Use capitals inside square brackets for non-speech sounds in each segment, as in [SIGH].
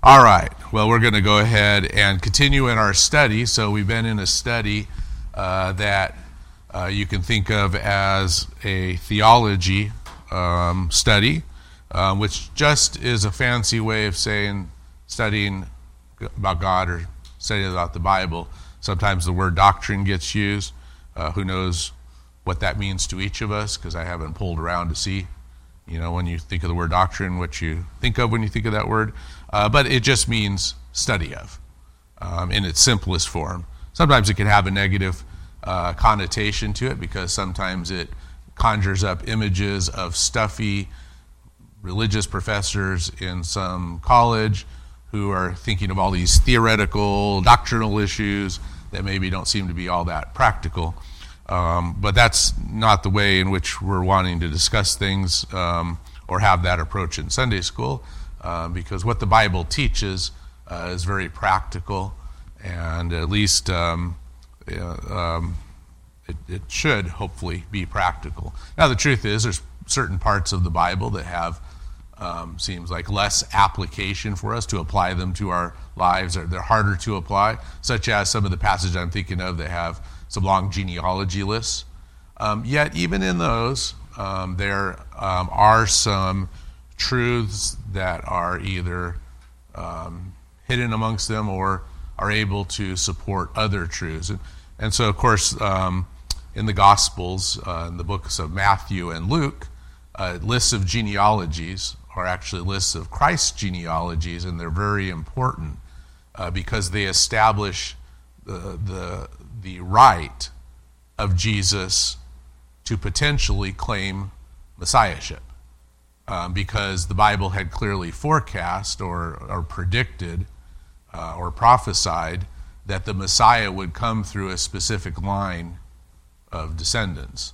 All right. Well, we're going to go ahead and continue in our study. So, we've been in a study uh, that uh, you can think of as a theology um, study, uh, which just is a fancy way of saying studying about God or studying about the Bible. Sometimes the word doctrine gets used. Uh, who knows what that means to each of us? Because I haven't pulled around to see you know, when you think of the word doctrine, what you think of when you think of that word. Uh, but it just means study of um, in its simplest form. Sometimes it can have a negative uh, connotation to it because sometimes it conjures up images of stuffy religious professors in some college who are thinking of all these theoretical, doctrinal issues that maybe don't seem to be all that practical. Um, but that's not the way in which we're wanting to discuss things um, or have that approach in Sunday school, uh, because what the Bible teaches uh, is very practical, and at least um, um, it, it, should hopefully be practical. Now, the truth is, there's certain parts of the Bible that have um, seems like less application for us to apply them to our lives, or they're harder to apply, such as some of the passages I'm thinking of that have some long genealogy lists. Um, yet, even in those, um, there um, are some truths that are either um, hidden amongst them or are able to support other truths. And, and so, of course, um, in the Gospels, uh, in the books of Matthew and Luke, uh, lists of genealogies are actually lists of Christ's genealogies, and they're very important uh, because they establish the, the, the right of Jesus to potentially claim messiahship. Um, because the Bible had clearly forecast or, or predicted uh, or prophesied that the Messiah would come through a specific line of descendants,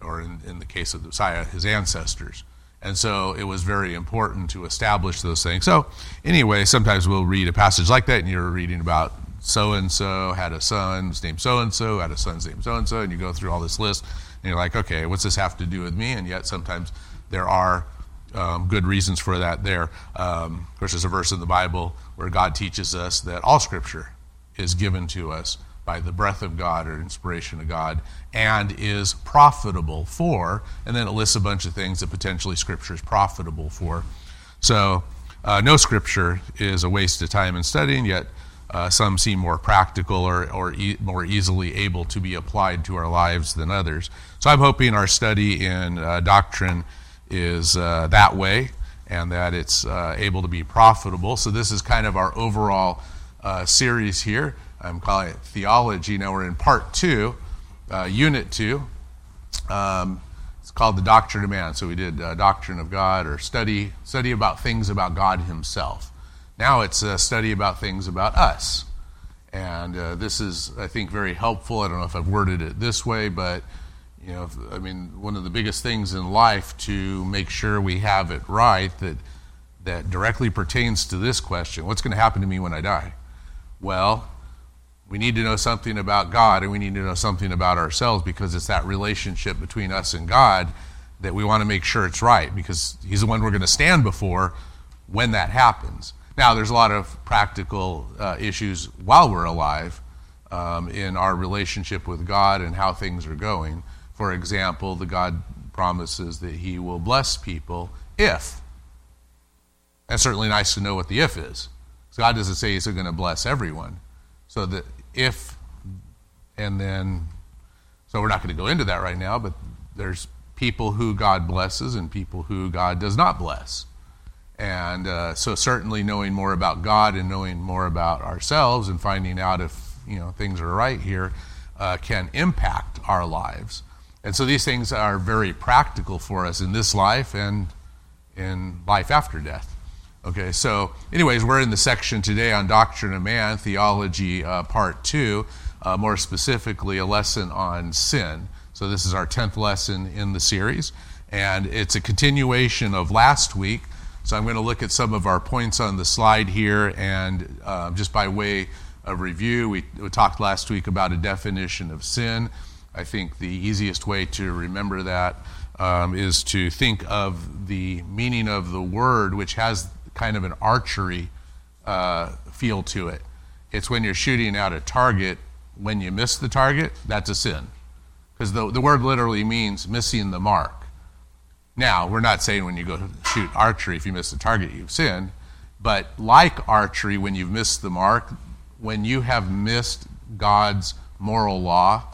or in, in the case of the Messiah, his ancestors. And so it was very important to establish those things. So, anyway, sometimes we'll read a passage like that, and you're reading about so and so had a son named so and so, had a son named so and so, and you go through all this list, and you're like, okay, what's this have to do with me? And yet sometimes there are um, good reasons for that there. Um, of course, there's a verse in the Bible where God teaches us that all Scripture is given to us by the breath of God or inspiration of God and is profitable for, and then it lists a bunch of things that potentially Scripture is profitable for. So, uh, no Scripture is a waste of time in studying, yet uh, some seem more practical or, or e- more easily able to be applied to our lives than others. So I'm hoping our study in uh, doctrine is uh, that way and that it's uh, able to be profitable. So this is kind of our overall uh, series here. I'm calling it theology. Now we're in part two, uh, unit two. Um, it's called the doctrine of man. So we did doctrine of God or study study about things about God Himself. Now it's a study about things about us. And uh, this is, I think, very helpful. I don't know if I've worded it this way, but you know, if, I mean, one of the biggest things in life to make sure we have it right that that directly pertains to this question: What's going to happen to me when I die? Well, we need to know something about God, and we need to know something about ourselves because it's that relationship between us and God that we want to make sure it's right because He's the one we're going to stand before when that happens. Now, there's a lot of practical uh, issues while we're alive um, in our relationship with God and how things are going. For example, the God promises that He will bless people if. And certainly nice to know what the if is. God doesn't say He's going to bless everyone. So that if, and then, so we're not going to go into that right now, but there's people who God blesses and people who God does not bless. And uh, so, certainly, knowing more about God and knowing more about ourselves and finding out if you know things are right here uh, can impact our lives. And so, these things are very practical for us in this life and in life after death. Okay, so, anyways, we're in the section today on Doctrine of Man, Theology, uh, Part 2, uh, more specifically, a lesson on sin. So, this is our 10th lesson in the series, and it's a continuation of last week. So I'm going to look at some of our points on the slide here, and uh, just by way of review, we, we, talked last week about a definition of sin. I think the easiest way to remember that um, is to think of the meaning of the word, which has kind of an archery uh, feel to it. It's when you're shooting at a target, when you miss the target, that's a sin. Because the, the word literally means missing the mark. Now, we're not saying when you go shoot archery, if you miss the target, you've sinned. But like archery, when you've missed the mark, when you have missed God's moral law,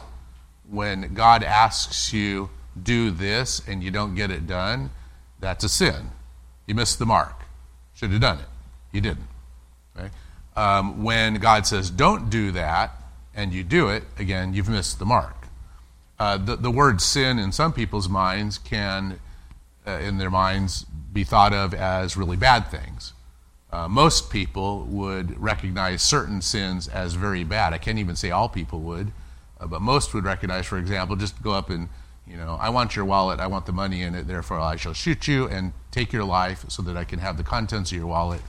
when God asks you, do this, and you don't get it done, that's a sin. You missed the mark. Should have done it. You didn't. Okay? Um, when God says, don't do that, and you do it, again, you've missed the mark. Uh, the, the word sin in some people's minds can, uh, in their minds, be thought of as really bad things. Uh, most people would recognize certain sins as very bad. I can't even say all people would, but most would recognize, for example, just go up and, you know, I want your wallet, I want the money in it, therefore I shall shoot you and take your life so that I can have the contents of your wallet.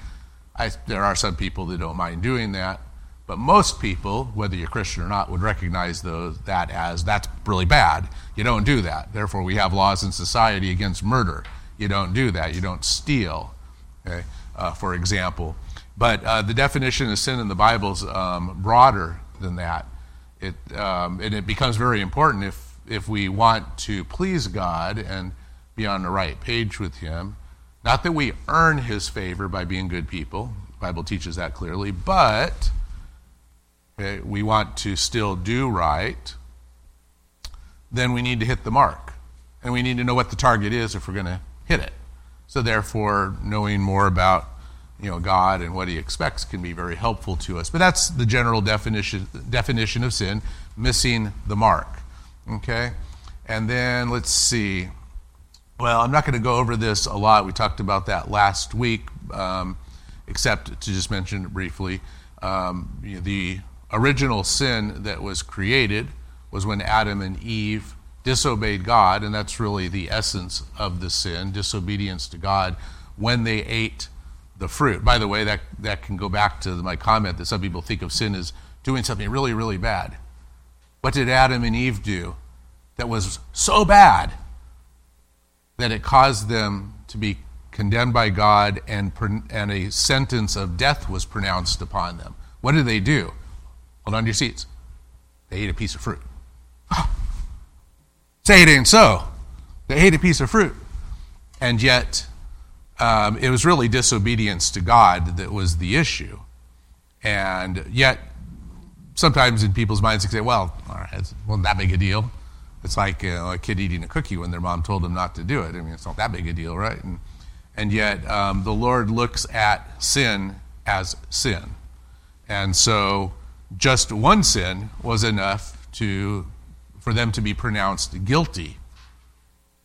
I, there are some people that don't mind doing that, but most people, whether you're Christian or not, would recognize those, that as that's really bad. You don't do that. Therefore, we have laws in society against murder. You don't do that. You don't steal, okay, uh, for example. But uh, the definition of sin in the Bible is um, broader than that. It, um, and it becomes very important if, if we want to please God and be on the right page with Him. Not that we earn His favor by being good people, the Bible teaches that clearly, but okay, we want to still do right, then we need to hit the mark. And we need to know what the target is if we're going to hit it. So, therefore, knowing more about you know, God and what He expects can be very helpful to us. But that's the general definition, definition of sin missing the mark. Okay? And then let's see. Well, I'm not going to go over this a lot. We talked about that last week, um, except to just mention it briefly. Um, you know, the original sin that was created was when Adam and Eve disobeyed God, and that's really the essence of the sin disobedience to God when they ate the fruit. By the way, that, that can go back to my comment that some people think of sin as doing something really, really bad. What did Adam and Eve do that was so bad that it caused them to be condemned by God and, and a sentence of death was pronounced upon them? What did they do? Hold on to your seats. They ate a piece of fruit. [GASPS] Say it ain't so. They ate a piece of fruit. And yet, um, it was really disobedience to God that was the issue. And yet, sometimes in people's minds, they say, well, all right, it wasn't that big a deal. It's like you know, a kid eating a cookie when their mom told them not to do it. I mean, it's not that big a deal, right? And, and yet, um, the Lord looks at sin as sin. And so, just one sin was enough to, for them to be pronounced guilty.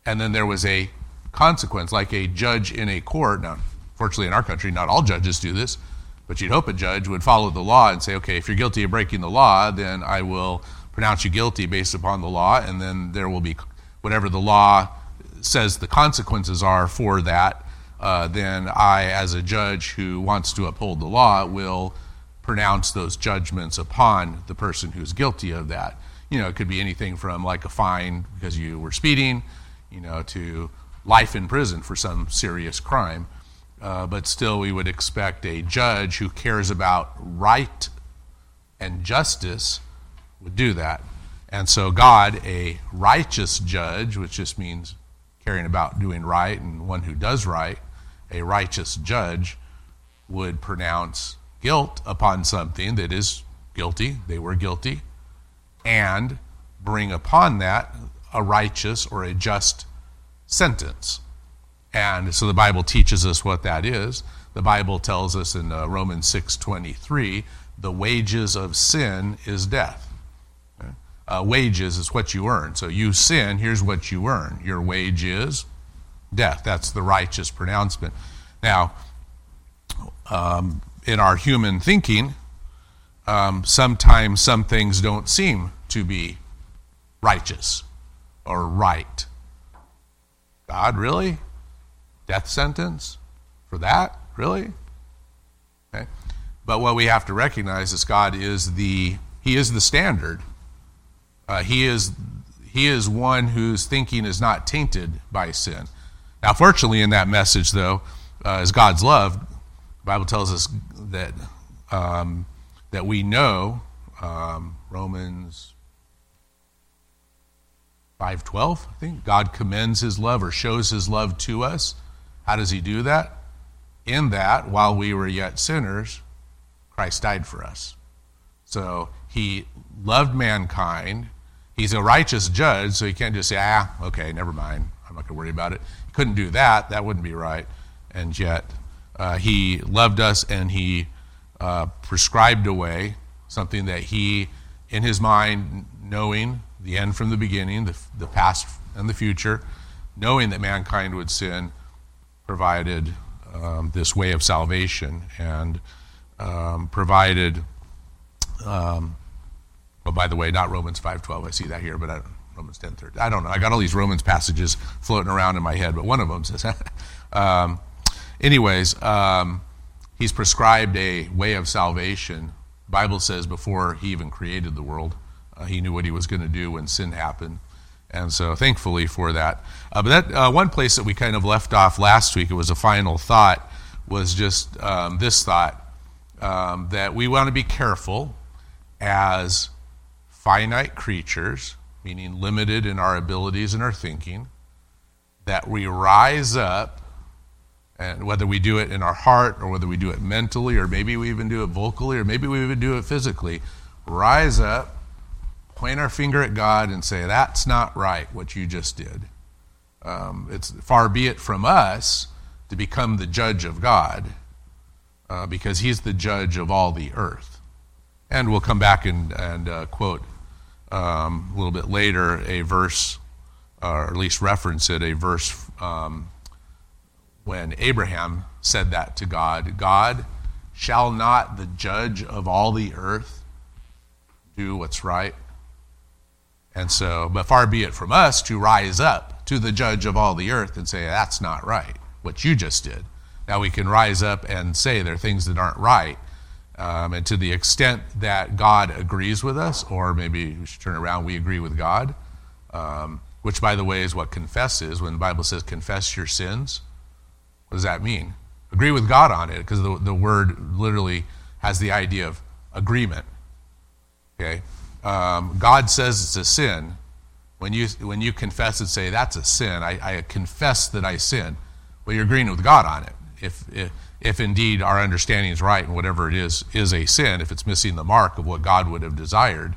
And then there was a consequence, like a judge in a court. Now, fortunately, in our country, not all judges do this, but you'd hope a judge would follow the law and say, okay, if you're guilty of breaking the law, then I will pronounce you guilty based upon the law, and then there will be whatever the law says the consequences are for that. Uh, then I, as a judge who wants to uphold the law, will pronounce those judgments upon the person who's guilty of that. You know, it could be anything from like a fine because you were speeding, you know, to life in prison for some serious crime. Uh, but still, we would expect a judge who cares about right and justice would do that. And so, God, a righteous judge, which just means caring about doing right and one who does right, a righteous judge would pronounce guilt upon something that is guilty, they were guilty, and bring upon that a righteous or a just sentence. And so the Bible teaches us what that is. The Bible tells us in uh, Romans 6:23, the wages of sin is death. Okay? Uh, wages is what you earn. So you sin, here's what you earn. Your wage is death. That's the righteous pronouncement. Now, um, in our human thinking, um, sometimes some things don't seem to be righteous or right. God, really? Death sentence for that? Really? Okay. But what we have to recognize is God is the He is the standard. Uh, he is He is one whose thinking is not tainted by sin. Now, fortunately, in that message, though, uh, is God's love. The Bible tells us that um, that we know um, Romans five twelve. I think God commends His love or shows His love to us. How does He do that? In that, while we were yet sinners, Christ died for us. So He loved mankind. He's a righteous judge, so He can't just say, ah, okay, never mind. I'm not going to worry about it. He couldn't do that. That wouldn't be right. And yet, uh, he loved us and he uh, prescribed a way, something that he, in his mind, knowing the end from the beginning, the, the past and the future, knowing that mankind would sin, provided um, this way of salvation and um, provided. Um, well, by the way, not Romans five twelve. I see that here, but I, Romans ten thirty. I don't know. I got all these Romans passages floating around in my head, but one of them says. [LAUGHS] um, anyways, um, he's prescribed a way of salvation. Bible says before he even created the world, uh, he knew what he was going to do when sin happened. And so, thankfully for that. Uh, but that uh, one place that we kind of left off last week, it was a final thought, was just um, this thought um, that we want to be careful as finite creatures, meaning limited in our abilities and our thinking, that we rise up and whether we do it in our heart or whether we do it mentally or maybe we even do it vocally or maybe we even do it physically, rise up, point our finger at God and say, That's not right what you just did. Um, it's far be it from us to become the judge of God uh, because He's the judge of all the earth. And we'll come back and, and uh, quote um, a little bit later a verse, or at least reference it, a verse. Um, when Abraham said that to God God, shall not the judge of all the earth do what's right? And so, but far be it from us to rise up to the judge of all the earth and say, that's not right, what you just did. Now we can rise up and say there are things that aren't right. Um, and to the extent that God agrees with us, or maybe we should turn around, we agree with God, um, which, by the way, is what confess is. When the Bible says confess your sins, what does that mean? Agree with God on it, because the, the word literally has the idea of agreement. Okay? Um, God says it's a sin. When you, when you confess and say, that's a sin, I, I confess that I sin, well, you're agreeing with God on it. If, if, if indeed our understanding is right and whatever it is is a sin, if it's missing the mark of what God would have desired,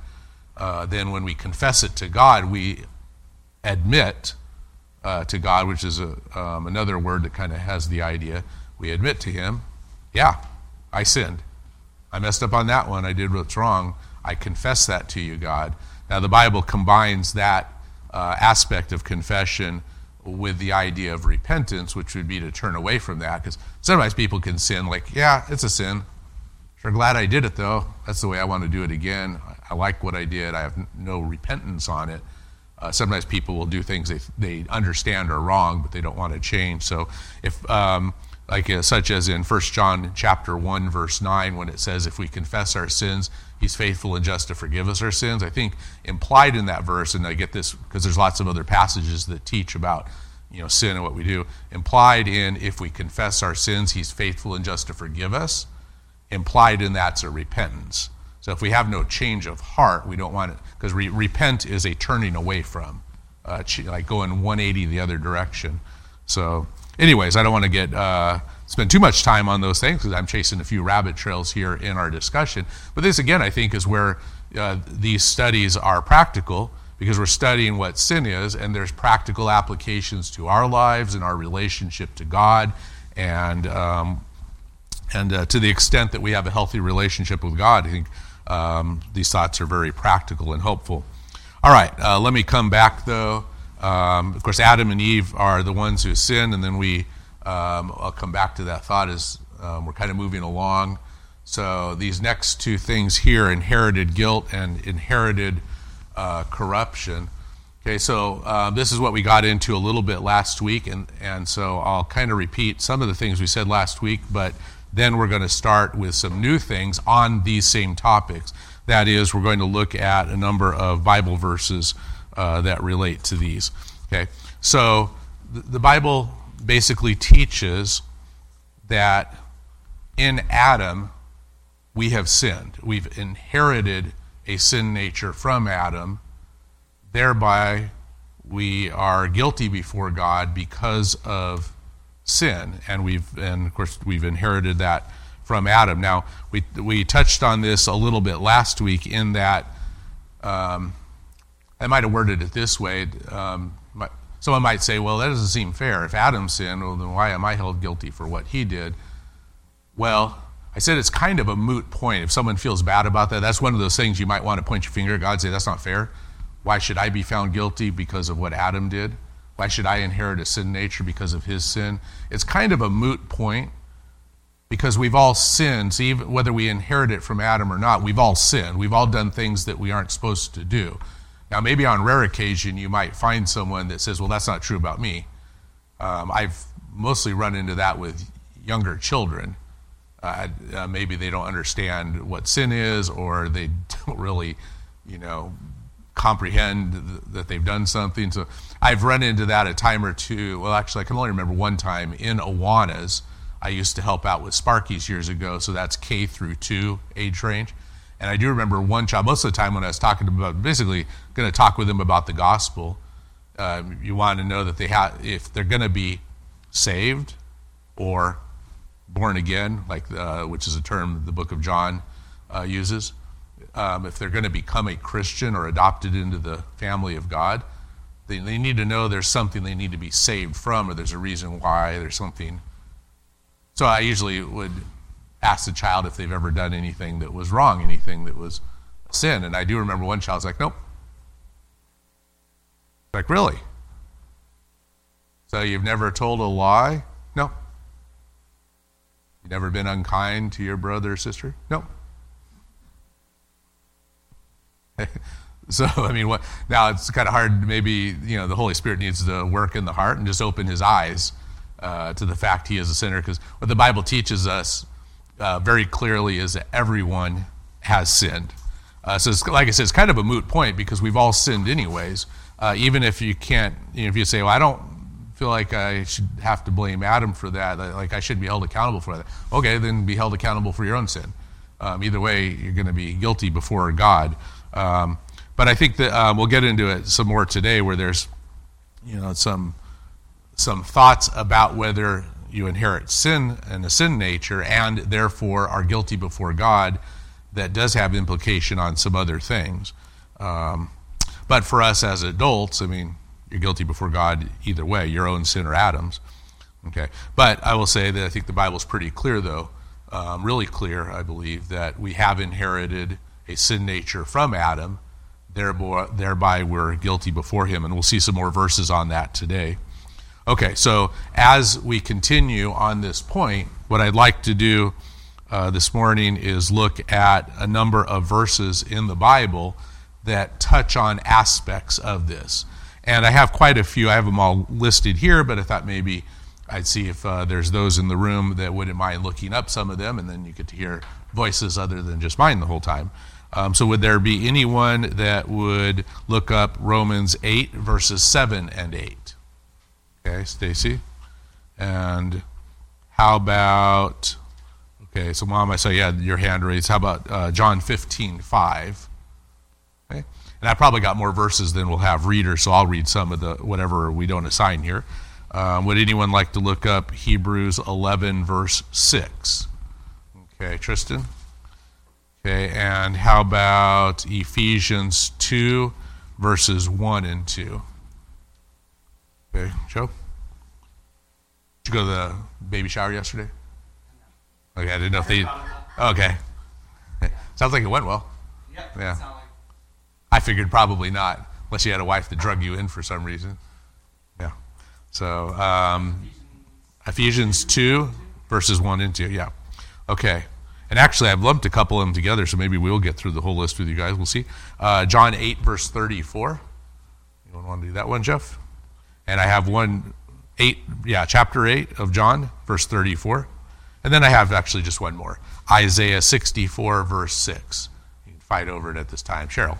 uh, then when we confess it to God, we admit uh, to God, which is a, um, another word that kind of has the idea. We admit to Him, yeah, I sinned. I messed up on that one. I did what's wrong. I confess that to you, God. Now, the Bible combines that uh, aspect of confession with the idea of repentance, which would be to turn away from that. Because sometimes people can sin, like, yeah, it's a sin. Sure, glad I did it, though. That's the way I want to do it again. I like what I did. I have no repentance on it. Uh, sometimes people will do things they, they understand are wrong, but they don't want to change. So, if um, like uh, such as in 1 John chapter 1 verse 9 when it says if we confess our sins he's faithful and just to forgive us our sins. I think implied in that verse and I get this because there's lots of other passages that teach about you know sin and what we do. Implied in if we confess our sins he's faithful and just to forgive us. Implied in that's a repentance. So if we have no change of heart, we don't want it, because re- repent is a turning away from, uh, like going 180 the other direction. So, anyways, I don't want to get uh, spend too much time on those things because I'm chasing a few rabbit trails here in our discussion. But this, again, I think is where uh, these studies are practical because we're studying what sin is, and there's practical applications to our lives and our relationship to God, and um, and uh, to the extent that we have a healthy relationship with God, I think um, these thoughts are very practical and hopeful. All right, uh, let me come back though. Um, of course, Adam and Eve are the ones who sin, and then we, um, I'll come back to that thought as um, we're kind of moving along. So, these next two things here inherited guilt and inherited uh, corruption. Okay, so uh, this is what we got into a little bit last week, and, and so I'll kind of repeat some of the things we said last week, but then we're going to start with some new things on these same topics. That is, we're going to look at a number of Bible verses uh, that relate to these. Okay, so the Bible basically teaches that in Adam, we have sinned. We've inherited a sin nature from Adam. Thereby, we are guilty before God because of sin, and we've and of course we've inherited that from Adam. Now we we touched on this a little bit last week in that um, I might have worded it this way. Um, someone might say, "Well, that doesn't seem fair. If Adam sinned, well, then why am I held guilty for what he did?" Well, I said it's kind of a moot point. If someone feels bad about that, that's one of those things you might want to point your finger at God and say, "That's not fair." Why should I be found guilty because of what Adam did? Why should I inherit a sin nature because of his sin? It's kind of a moot point because we've all sinned. Even whether we inherit it from Adam or not, we've all sinned. We've all done things that we aren't supposed to do. Now, maybe on rare occasion, you might find someone that says, Well, that's not true about me. Um, I've mostly run into that with younger children. Uh, uh, maybe they don't understand what sin is, or they [LAUGHS] don't really, you know, comprehend th- that they've done something. So I've run into that a time or two. Well, actually, I can only remember one time in Awanas. I used to help out with Sparkies years ago, so that's K through two age range. And I do remember one child, most of the time when I was talking to about, basically going to talk with them about the gospel, uh, you want to know that they have, if they're going to be saved or born again, like uh, which is a term the book of John uh, uses, um, if they're going to become a Christian or adopted into the family of God, they, they need to know there's something they need to be saved from, or there's a reason why, there's something. So I usually would ask the child if they've ever done anything that was wrong, anything that was sin. And I do remember one child's like, nope. Like, really? So you've never told a lie? No. You've never been unkind to your brother or sister? No. [LAUGHS] so I mean, what now? It's kind of hard. Maybe you know the Holy Spirit needs to work in the heart and just open his eyes uh, to the fact he is a sinner. Because what the Bible teaches us uh, very clearly is that everyone has sinned. Uh, so, it's, like I said, it's kind of a moot point because we've all sinned anyways. Uh, even if you can't, you know, if you say, "Well, I don't feel like I should have to blame Adam for that. Like I should be held accountable for that." Okay, then be held accountable for your own sin. Um, either way, you're going to be guilty before God. Um, but I think that um, we'll get into it some more today, where there's, you know, some some thoughts about whether you inherit sin and a sin nature, and therefore are guilty before God. That does have implication on some other things. Um, but for us as adults, I mean, you're guilty before God either way, your own sin or Adam's. Okay, but I will say that I think the Bible's pretty clear, though, um, really clear, I believe, that we have inherited a sin nature from Adam, thereby, thereby we're guilty before him. And we'll see some more verses on that today. Okay, so as we continue on this point, what I'd like to do uh, this morning is look at a number of verses in the Bible that touch on aspects of this. And I have quite a few. I have them all listed here, but I thought maybe I'd see if uh, there's those in the room that wouldn't mind looking up some of them, and then you could hear voices other than just mine the whole time. Um, so, would there be anyone that would look up Romans 8, verses 7 and 8? Okay, Stacy. And how about, okay, so mom, I saw you had your hand raised. How about uh, John 15, 5? Okay. And I probably got more verses than we'll have readers, so I'll read some of the whatever we don't assign here. Um, would anyone like to look up Hebrews 11, verse 6? Okay, Tristan? Okay, and how about Ephesians 2, verses 1 and 2? Okay, Joe? Did you go to the baby shower yesterday? Okay, I didn't know if they. Okay. Sounds like it went well. Yeah. I figured probably not, unless you had a wife that drug you in for some reason. Yeah. So, um, Ephesians 2, verses 1 and 2. Yeah. Okay. And actually, I've lumped a couple of them together, so maybe we'll get through the whole list with you guys. We'll see. Uh, John 8, verse 34. You want to do that one, Jeff? And I have one, 8, yeah, chapter 8 of John, verse 34. And then I have actually just one more Isaiah 64, verse 6. You can fight over it at this time. Cheryl.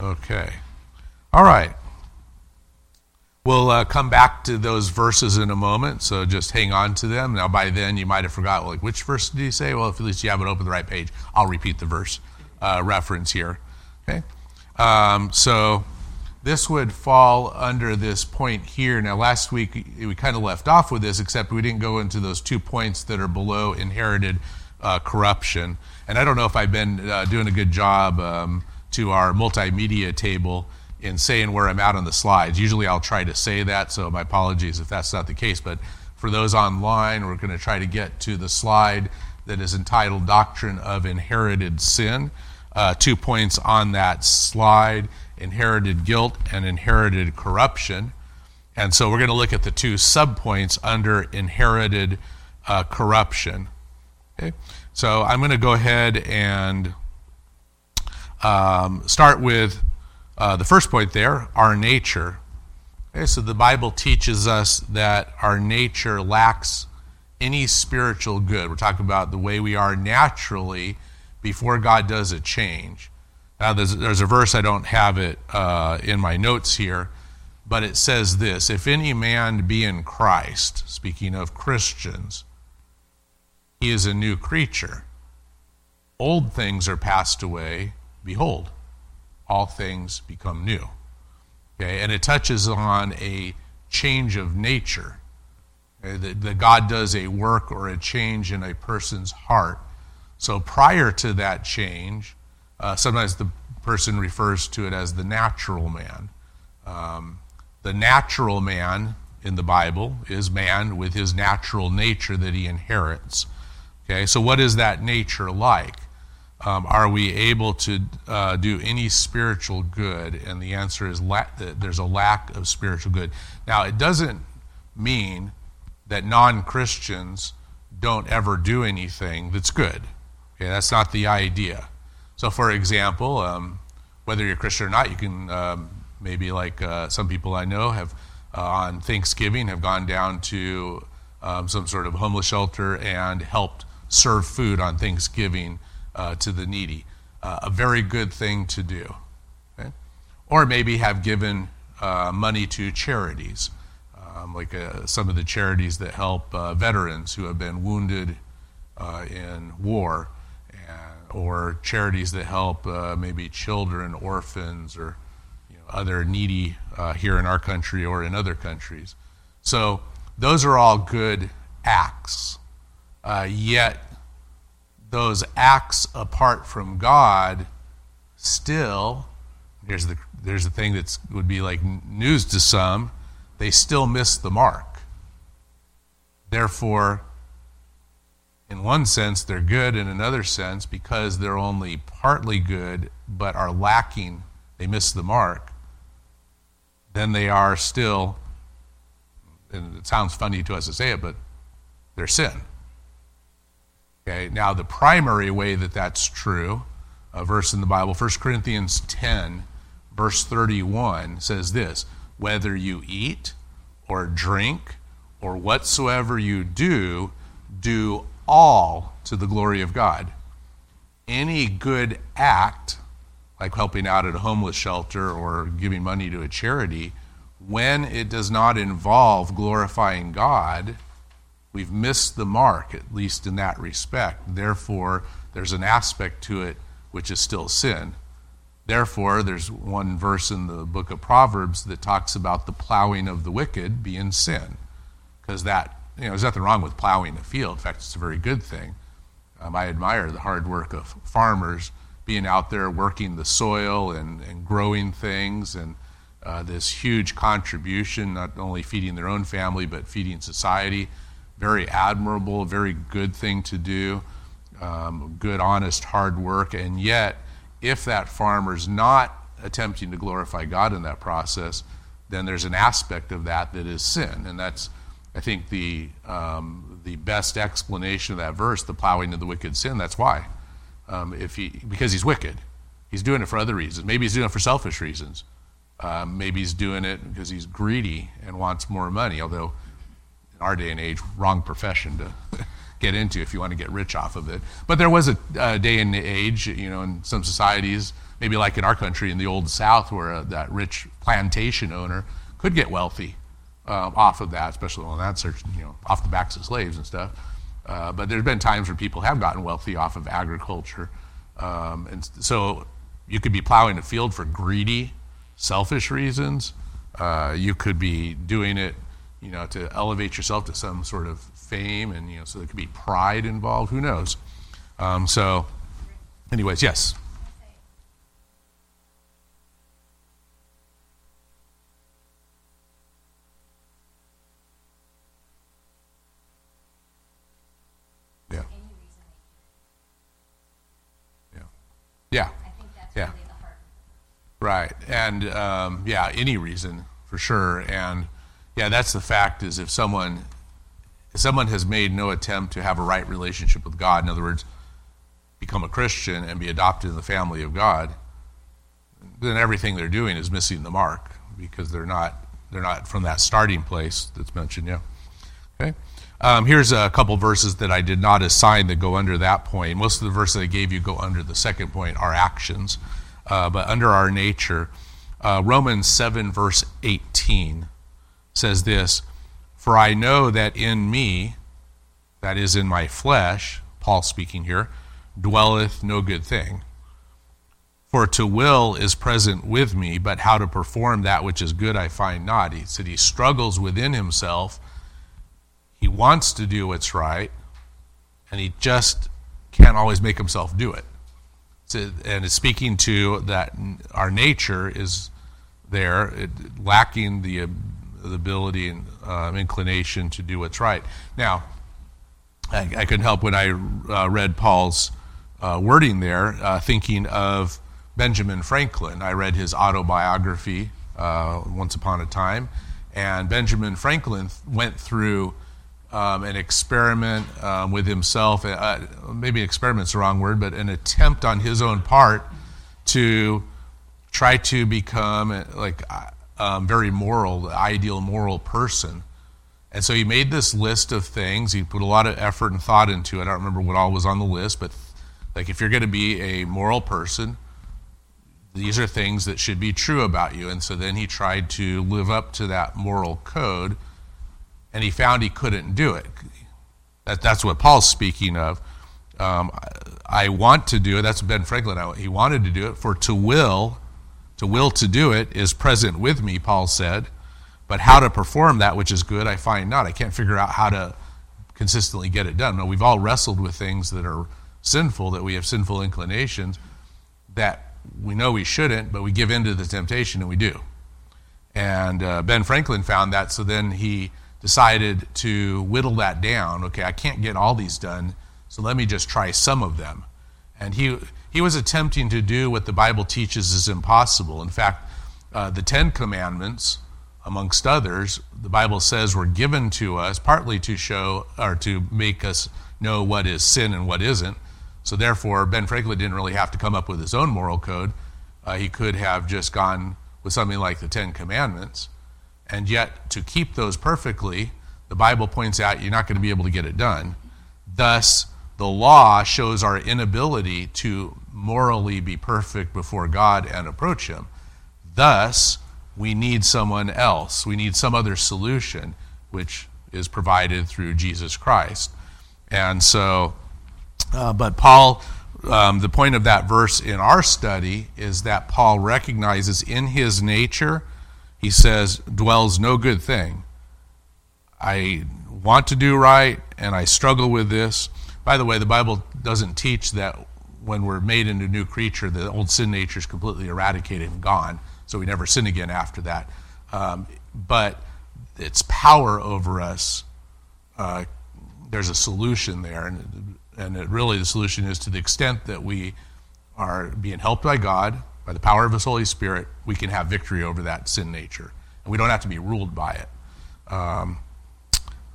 Okay. All right. We'll uh, come back to those verses in a moment, so just hang on to them. Now, by then, you might have forgot, like, which verse did he say? Well, if at least you have it open the right page, I'll repeat the verse uh, reference here. Okay? Um, so, this would fall under this point here. Now, last week we kind of left off with this, except we didn't go into those two points that are below inherited uh, corruption. And I don't know if I've been uh, doing a good job um, to our multimedia table in saying where I'm at on the slides. Usually I'll try to say that, so my apologies if that's not the case. But for those online, we're going to try to get to the slide that is entitled Doctrine of Inherited Sin. Uh, two points on that slide inherited guilt and inherited corruption. And so we're going to look at the two subpoints under inherited uh, corruption. Okay? So I'm going to go ahead and um, start with uh, the first point there, our nature. Okay, so the Bible teaches us that our nature lacks any spiritual good. We're talking about the way we are naturally before God does a change. Now, there's, there's a verse, I don't have it uh, in my notes here, but it says this If any man be in Christ, speaking of Christians, he is a new creature. Old things are passed away. Behold, all things become new. Okay, and it touches on a change of nature. Okay, that, that God does a work or a change in a person's heart. So prior to that change, uh, sometimes the person refers to it as the natural man. Um, the natural man in the Bible is man with his natural nature that he inherits. Okay, so what is that nature like? Um, are we able to uh, do any spiritual good? And the answer is la- there's a lack of spiritual good. Now, it doesn't mean that non Christians don't ever do anything that's good. Okay, that's not the idea. So, for example, um, whether you're Christian or not, you can um, maybe, like uh, some people I know, have uh, on Thanksgiving have gone down to um, some sort of homeless shelter and helped serve food on Thanksgiving uh, to the needy. Uh, a very good thing to do. Okay? Or maybe have given uh, money to charities, um, like uh, some of the charities that help veterans who have been wounded in war, or charities that help uh, maybe children, orphans, or you know, other needy uh, here in our country or in other countries. So those are all good acts. Uh, yet those acts apart from God still, there's the, there's the thing that would be like news to some, they still miss the mark. Therefore, in one sense, they're good, in another sense, because they're only partly good but are lacking, they miss the mark, then they are still, and it sounds funny to us to say it, but they're sin. Okay, now the primary way that that's true, a verse in the Bible, 1 Corinthians 10, verse 31, says this Whether you eat or drink or whatsoever you do, do all to the glory of God. Any good act, like helping out at a homeless shelter or giving money to a charity, when it does not involve glorifying God, We've missed the mark, at least in that respect. Therefore, there's an aspect to it which is still sin. Therefore, there's one verse in the book of Proverbs that talks about the plowing of the wicked being sin. Because that, you know, there's nothing wrong with plowing a field. In fact, it's a very good thing. Um, I admire the hard work of farmers being out there working the soil and, and growing things and uh, this huge contribution, not only feeding their own family, but feeding society very admirable, very good thing to do, um, good, honest, hard work. And yet, if that farmer's not attempting to glorify God in that process, then there's an aspect of that that is sin. And that's, I think, the, um, the best explanation of that verse, the plowing of the wicked sin. That's why. Um, if he, because he's wicked. He's doing it for other reasons. Maybe he's doing it for selfish reasons. Um, maybe he's doing it because he's greedy and wants more money, although in our day and age, wrong profession to [LAUGHS] get into if you want to get rich off of it. But there was a, day and age, you know, in some societies, maybe like in our country in the old South, where uh, that rich plantation owner could get wealthy um, off of that, especially on that search, you know, off the backs of slaves and stuff. Uh, but there's been times where people have gotten wealthy off of agriculture. Um, and so you could be plowing a field for greedy, selfish reasons. Uh, you could be doing it, you know, to elevate yourself to some sort of fame, and you know, so there could be pride involved. Who knows? Um, so, anyways, yes. Yeah. I think that's Yeah. really the heart. Right, and um, yeah, any reason for sure, and yeah, that's the fact. Is if someone, if someone has made no attempt to have a right relationship with God, in other words, become a Christian and be adopted in the family of God, then everything they're doing is missing the mark because they're not they're not from that starting place that's mentioned. Yeah. Okay. Um, here's a couple verses that I did not assign that go under that point. Most of the verses I gave you go under the second point, our actions, uh, but under our nature. Uh, Romans 7, verse 18 says this For I know that in me, that is in my flesh, Paul speaking here, dwelleth no good thing. For to will is present with me, but how to perform that which is good I find not. He said he struggles within himself. He wants to do what's right, and he just can't always make himself do it. So, and it's speaking to that our nature is there, it, lacking the, the ability and um, inclination to do what's right. Now, I, I couldn't help when I uh, read Paul's uh, wording there, uh, thinking of Benjamin Franklin. I read his autobiography uh, once upon a time, and Benjamin Franklin went through um, an experiment um, with himself. Uh, maybe experiment's the wrong word, but an attempt on his own part to try to become uh, like uh, um, very moral, the ideal moral person. And so he made this list of things. He put a lot of effort and thought into it. I don't remember what all was on the list, but like if you're going to be a moral person, these are things that should be true about you. And so then he tried to live up to that moral code, and he found he couldn't do it. That, that's what Paul's speaking of. Um, I, want to do it. That's Ben Franklin. I, he wanted to do it. For to will, to will to do it is present with me, Paul said. But how to perform that which is good, I find not. I can't figure out how to consistently get it done. Now, we've all wrestled with things that are sinful, that we have sinful inclinations, that we know we shouldn't, but we give in to the temptation and we do. And uh, Ben Franklin found that, so then he decided to whittle that down. Okay, I can't get all these done, so let me just try some of them. And he, he was attempting to do what the Bible teaches is impossible. In fact, uh, the Ten Commandments, amongst others, the Bible says were given to us partly to show or to make us know what is sin and what isn't. So therefore, Ben Franklin didn't really have to come up with his own moral code. Uh, he could have just gone with something like the Ten Commandments. And yet, to keep those perfectly, the Bible points out you're not going to be able to get it done. Thus, the law shows our inability to morally be perfect before God and approach Him. Thus, we need someone else. We need some other solution, which is provided through Jesus Christ. And so, uh, but Paul, um, the point of that verse in our study is that Paul recognizes in his nature, he says, dwells no good thing. I want to do right, and I struggle with this. By the way, the Bible doesn't teach that when we're made into a new creature, the old sin nature is completely eradicated and gone, so we never sin again after that. Um, but its power over us, uh, there's a solution there, and, and it really the solution is to the extent that we are being helped by God, by the power of His Holy Spirit, we can have victory over that sin nature, and we don't have to be ruled by it. Um,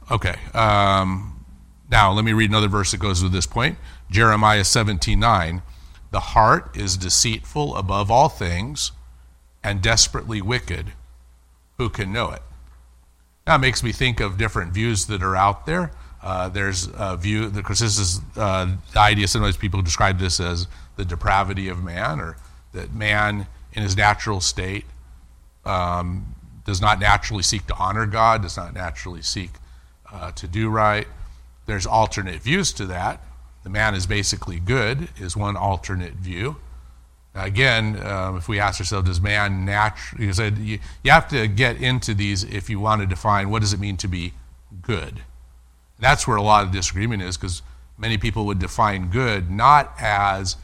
okay. Um, now, let me read another verse that goes with this point. Jeremiah 17 9. The heart is deceitful above all things and desperately wicked. Who can know it? Now, it makes me think of different views that are out there. Uh, there's a view, because this is uh, the idea, sometimes people describe this as the depravity of man, or that man in his natural state um, does not naturally seek to honor God, does not naturally seek uh, to do right. There's alternate views to that. The man is basically good, is one alternate view. Now, again, um, if we ask ourselves, does man naturally, you, said, you, you have to get into these if you want to define what does it mean to be good. That's where a lot of disagreement is because many people would define good not as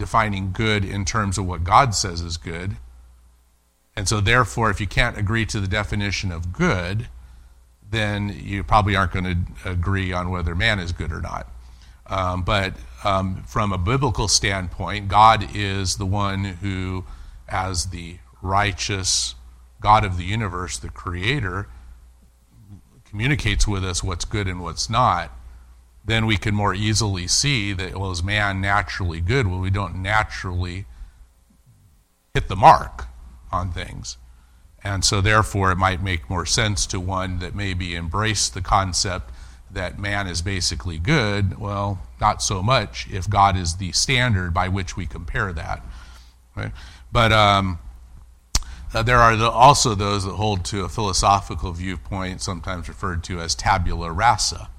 defining good in terms of what God says is good. And so, therefore, if you can't agree to the definition of good, then you probably aren't going to agree on whether man is good or not. Um, but um, from a biblical standpoint, God is the one who, as the righteous God of the universe, the creator, communicates with us what's good and what's not. Then we can more easily see that, well, is man naturally good? Well, we don't naturally hit the mark on things. And so, therefore, it might make more sense to one that maybe embrace the concept that man is basically good. Well, not so much if God is the standard by which we compare that. Right? But um, uh, there are also those that hold to a philosophical viewpoint, sometimes referred to as tabula rasa.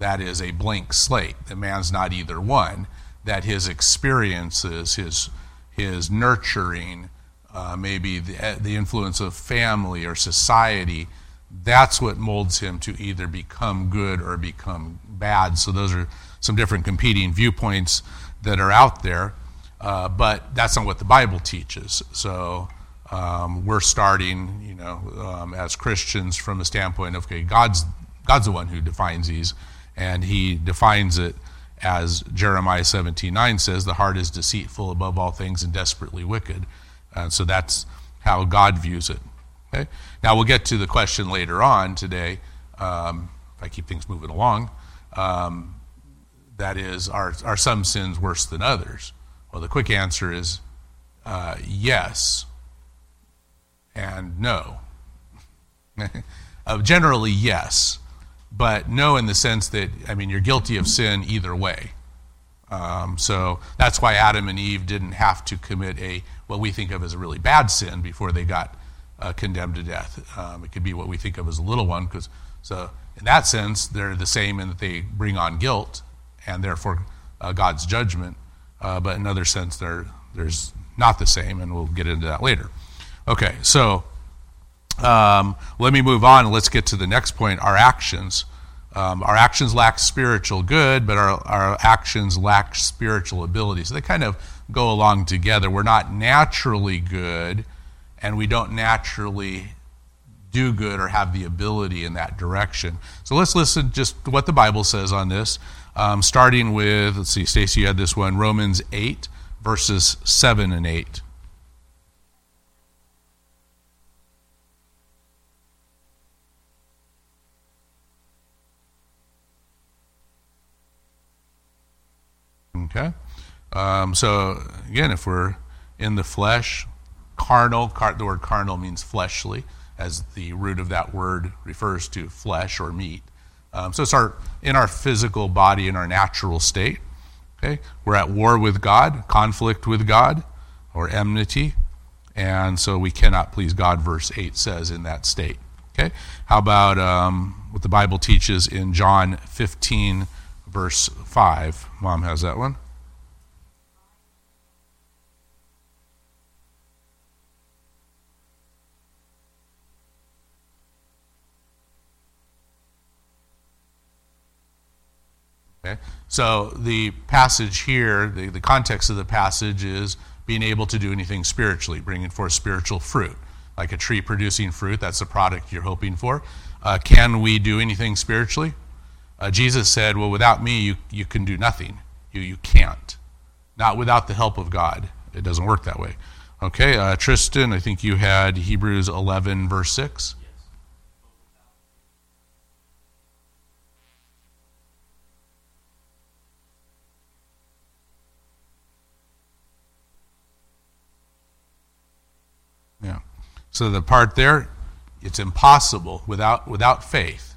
That is a blank slate, that man's not either one, that his experiences, his, his nurturing, uh, maybe the, uh, the influence of family or society, that's what molds him to either become good or become bad. So those are some different competing viewpoints that are out there, uh, but that's not what the Bible teaches. So um, we're starting, you know, um, as Christians from a standpoint of okay, God's God's the one who defines these, and He defines it as Jeremiah 17:9 says, "The heart is deceitful above all things and desperately wicked." And so that's how God views it. Okay? Now we'll get to the question later on today. Um, if I keep things moving along, um, that is, are, are some sins worse than others? Well, the quick answer is uh, yes and no. [LAUGHS] uh, generally, yes, but no in the sense that, I mean, you're guilty of sin either way. Um, so that's why Adam and Eve didn't have to commit a what we think of as a really bad sin before they got uh, condemned to death. Um, it could be what we think of as a little one, because so in that sense they're the same in that they bring on guilt and therefore uh, God's judgment. Uh, but in another sense, they're there's not the same, and we'll get into that later. Okay, so um, let me move on. and Let's get to the next point our actions. Um, our actions lack spiritual good, but our, our actions lack spiritual ability. So they kind of go along together. We're not naturally good, and we don't naturally do good or have the ability in that direction. So let's listen just what the Bible says on this, um, starting with, let's see, Stacy, you had this one, Romans 8, verses 7 and 8. Okay? Um, so, again, if we're in the flesh, carnal, car, the word carnal means fleshly, as the root of that word refers to flesh or meat. Um, so it's our in our physical body, in our natural state. Okay, we're at war with God, conflict with God, or enmity, and so we cannot please God. Verse eight says in that state. Okay, how about um, what the Bible teaches in John 15, verse 5. Mom has that one. Okay? So the passage here, the, the context of the passage is being able to do anything spiritually, bringing forth spiritual fruit. Like a tree producing fruit, that's the product you're hoping for. Uh, can we do anything spiritually? Uh, Jesus said, Well, without me, you, you can do nothing. You, you can't. Not without the help of God. It doesn't work that way. Okay, uh, Tristan, I think you had Hebrews 11, verse 6. Yeah. So the part there, it's impossible without without faith.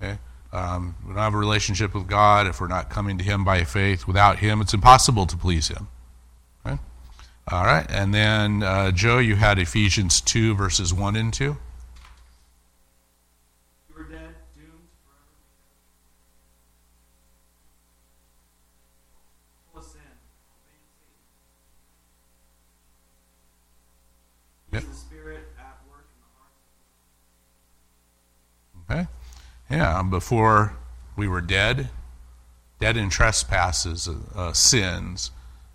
Okay? Um, we don't have a relationship with God if we're not coming to Him by faith. Without Him, it's impossible to please Him. All right, and then uh, Joe, you had Ephesians 2, verses 1 and 2. You were dead, doomed forever. Full of sin. obeying Satan. Yep. He's the spirit at work in the hearts of Okay? Yeah, before we were dead, dead in trespasses, uh, sins.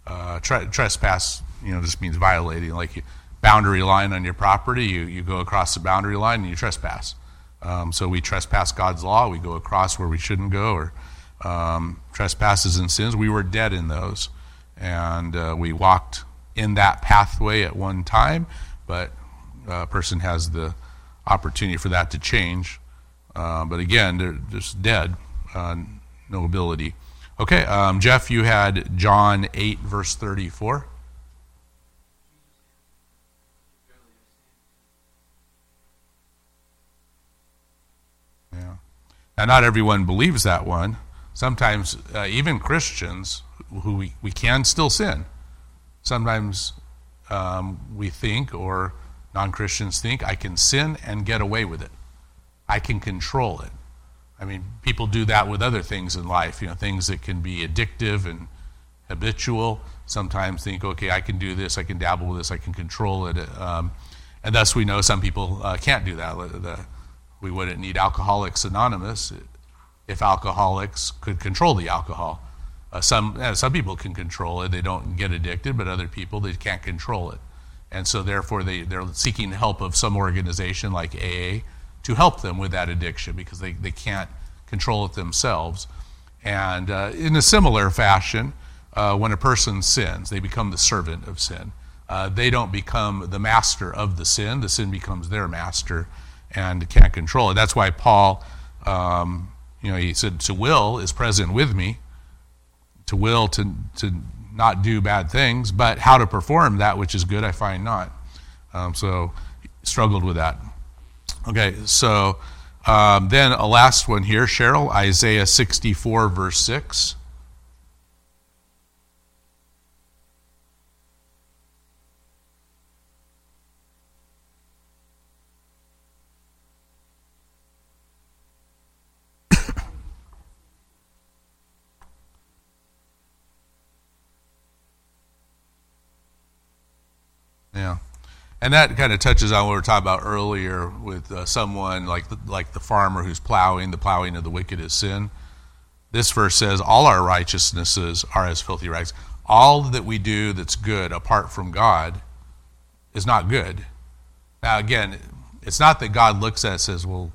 Uh, tre- trespass, you know, just means violating, like you, boundary line on your property. You, you go across the boundary line and you trespass. Um, so we trespass God's law. We go across where we shouldn't go, or um, trespasses and sins. We were dead in those, and uh, we walked in that pathway at one time. But a person has the opportunity for that to change. Uh, but again, they're just dead, uh, no ability. Okay, um, Jeff, you had John 8, verse 34. Yeah. Now, not everyone believes that one. Sometimes, uh, even Christians who we, we can still sin. Sometimes um, we think, or non Christians think, I can sin and get away with it. I can control it. I mean, people do that with other things in life, you know, things that can be addictive and habitual. Sometimes think, okay, I can do this, I can dabble with this, I can control it. Um, and thus we know some people uh, can't do that. We wouldn't need Alcoholics Anonymous if alcoholics could control the alcohol. Uh, some, uh, some people can control it, they don't get addicted, but other people, they can't control it. And so therefore they, they're seeking help of some organization like AA to help them with that addiction because they, they can't control it themselves. And uh, in a similar fashion, uh, when a person sins, they become the servant of sin. Uh, they don't become the master of the sin, the sin becomes their master and can't control it. That's why Paul, um, you know, he said, To will is present with me, to will to, to not do bad things, but how to perform that which is good, I find not. Um, so, struggled with that. Okay, so um, then a last one here, Cheryl, Isaiah 64, verse 6. yeah. And that kind of touches on what we were talking about earlier with uh, someone like the, like the farmer who's plowing. The plowing of the wicked is sin. This verse says, "All our righteousnesses are as filthy rags." All that we do that's good apart from God is not good. Now, again, it's not that God looks at it and says, "Well,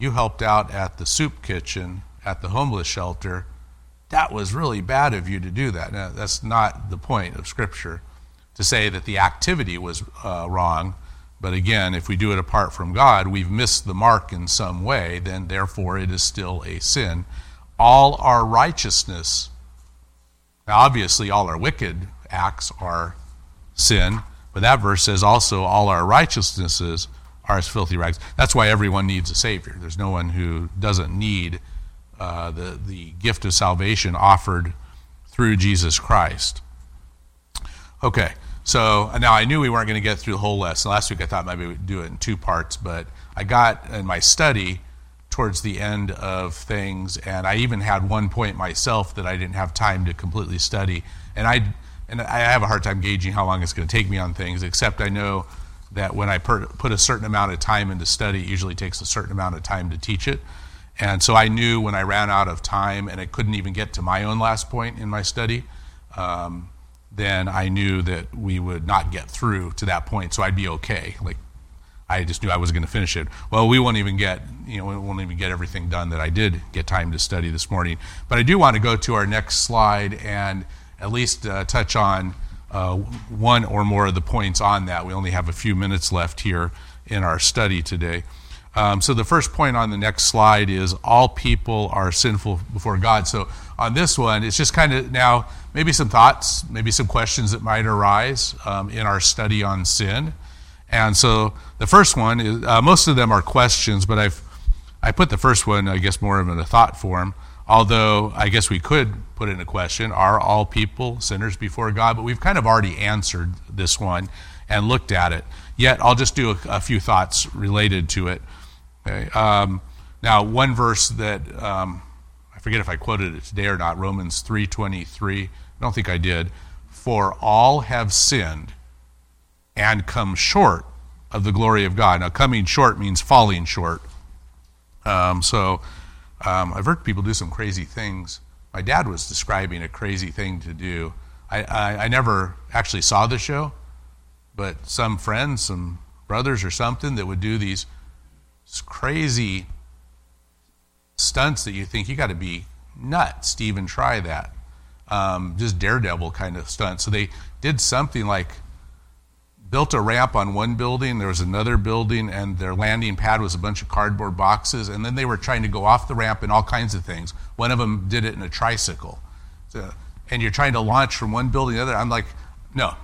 you helped out at the soup kitchen at the homeless shelter. That was really bad of you to do that." Now, that's not the point of Scripture to say that the activity was uh, wrong. But again, if we do it apart from God, we've missed the mark in some way, then therefore it is still a sin. All our righteousness, now obviously all our wicked acts are sin, but that verse says also all our righteousnesses are as filthy rags. That's why everyone needs a Savior. There's no one who doesn't need uh, the, the gift of salvation offered through Jesus Christ. Okay, so now I knew we weren't going to get through the whole lesson. Last week I thought maybe we'd do it in two parts, but I got in my study towards the end of things, and I even had one point myself that I didn't have time to completely study. And I, and I have a hard time gauging how long it's going to take me on things, except I know that when I put a certain amount of time into study, it usually takes a certain amount of time to teach it. And so I knew when I ran out of time and I couldn't even get to my own last point in my study, um, then I knew that we would not get through to that point, so I'd be okay. Like I just knew I was going to finish it. Well, we won't even get you know we won't even get everything done that I did get time to study this morning. But I do want to go to our next slide and at least uh, touch on uh, one or more of the points on that. We only have a few minutes left here in our study today. Um, so the first point on the next slide is all people are sinful before God. So on this one, it's just kind of now maybe some thoughts, maybe some questions that might arise um, in our study on sin. And so the first one is uh, most of them are questions, but I've I put the first one, I guess, more of in a thought form. although I guess we could put in a question are all people sinners before God? But we've kind of already answered this one and looked at it. Yet I'll just do a, a few thoughts related to it. Okay. Um, now, one verse that um, I forget if I quoted it today or not, Romans 3:23. I don't think I did. For all have sinned and come short of the glory of God. Now, coming short means falling short. Um, so, um, I've heard people do some crazy things. My dad was describing a crazy thing to do. I, I, I never actually saw the show, but some friends, some brothers or something, that would do these crazy stunts that you think you got to be nuts to even try that. Um, just daredevil kind of stunts. So they did something like built a ramp on one building, there was another building, and their landing pad was a bunch of cardboard boxes, and then they were trying to go off the ramp and all kinds of things. One of them did it in a tricycle. So, and you're trying to launch from one building to the other. I'm like, no.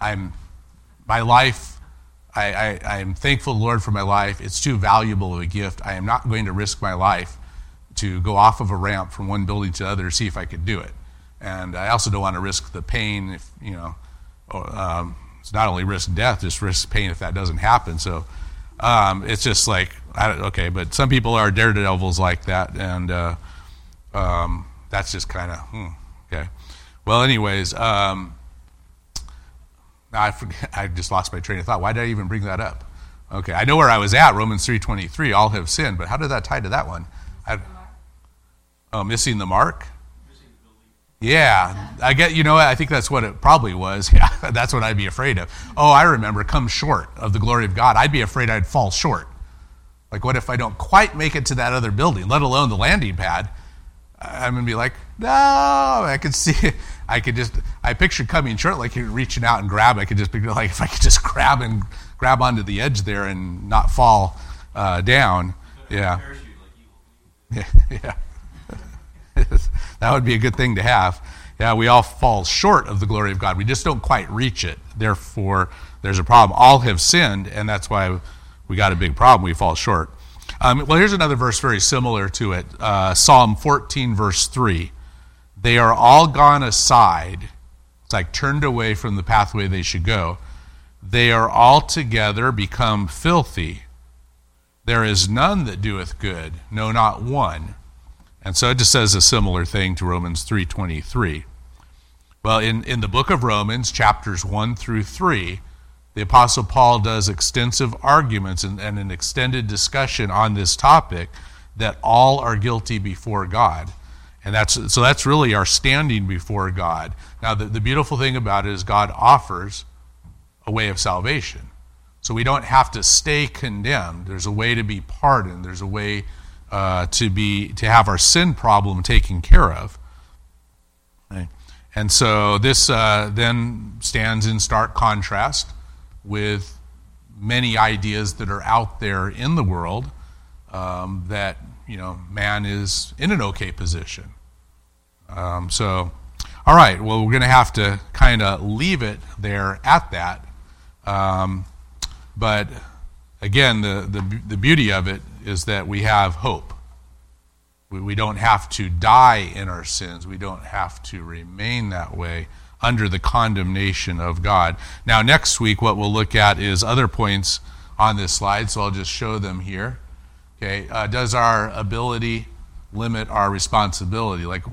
I'm my life I, I, am thankful, Lord, for my life. It's too valuable of a gift. I am not going to risk my life to go off of a ramp from one building to the other to see if I could do it. And I also don't want to risk the pain if, you know, um, it's not only risk death, just risk pain if that doesn't happen. So um, it's just like, okay, but some people are daredevils like that. And uh, um, that's just kind of, hmm, okay. Well, anyways, um, I, forget, [LAUGHS] I just lost my train of thought. Why did I even bring that up? Okay, I know where I was at. Romans three twenty three. All have sinned, but how did that tie to that one? I, oh, missing the mark. Yeah, I get. You know, I think that's what it probably was. [LAUGHS] Yeah, that's what I'd be afraid of. Oh, I remember. Come short of the glory of God. I'd be afraid I'd fall short. Like, what if I don't quite make it to that other building, let alone the landing pad? I'm gonna be like, no. I could see. I could just. I pictured coming short, like you're reaching out and grab. I could just picture like [LAUGHS] if I could just grab and grab onto the edge there and not fall uh, down. Yeah. [LAUGHS] Yeah. yeah. [LAUGHS] that would be a good thing to have. Yeah, we all fall short of the glory of God. We just don't quite reach it. Therefore, there's a problem. All have sinned, and that's why we got a big problem. We fall short. Um, well, here's another verse very similar to it uh, Psalm 14, verse 3. They are all gone aside. It's like turned away from the pathway they should go. They are altogether become filthy. There is none that doeth good, no, not one. And so it just says a similar thing to Romans 3.23. Well, in, in the book of Romans, chapters 1 through 3, the Apostle Paul does extensive arguments and, and an extended discussion on this topic that all are guilty before God. And that's, so that's really our standing before God. Now, the, the beautiful thing about it is God offers a way of salvation. So we don't have to stay condemned. There's a way to be pardoned. There's a way uh, to be to have our sin problem taken care of. And so this uh, then stands in stark contrast with many ideas that are out there in the world um, that you know man is in an okay position. Um, so, all right, well we're going to have to kind of leave it there at that. Um, but again, the, the the beauty of it is that we have hope. We, we don't have to die in our sins. We don't have to remain that way under the condemnation of God. Now, next week, what we'll look at is other points on this slide, so I'll just show them here. Okay, uh, does our ability limit our responsibility? Like,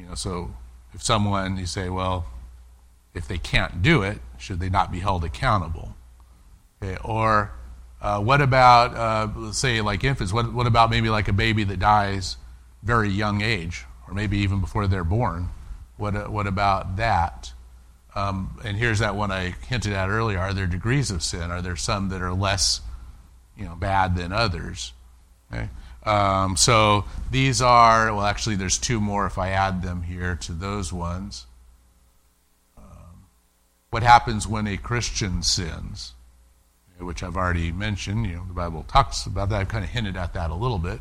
you know, so if someone, you say, well, if they can't do it, should they not be held accountable? Okay, or uh, what about, uh, say, like infants? What, what about maybe like a baby that dies very young age, or maybe even before they're born? What, uh, what about that? Um, and here's that one I hinted at earlier. Are there degrees of sin? Are there some that are less you know, bad than others? Okay? Um, so these are, well, actually, there's two more if I add them here to those ones. Um, what happens when a Christian sins? Which I've already mentioned. You know, the Bible talks about that. I've kind of hinted at that a little bit.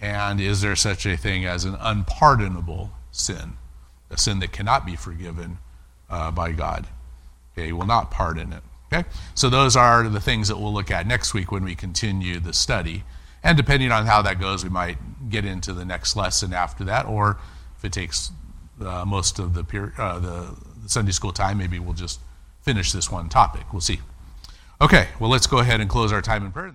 And is there such a thing as an unpardonable sin? a sin that cannot be forgiven uh, by God. Okay, he will not pardon it. Okay, so those are the things that we'll look at next week when we continue the study. And depending on how that goes, we might get into the next lesson after that, or if it takes uh, most of the, uh, the Sunday school time, maybe we'll just finish this one topic. We'll see. Okay, well, let's go ahead and close our time in prayer.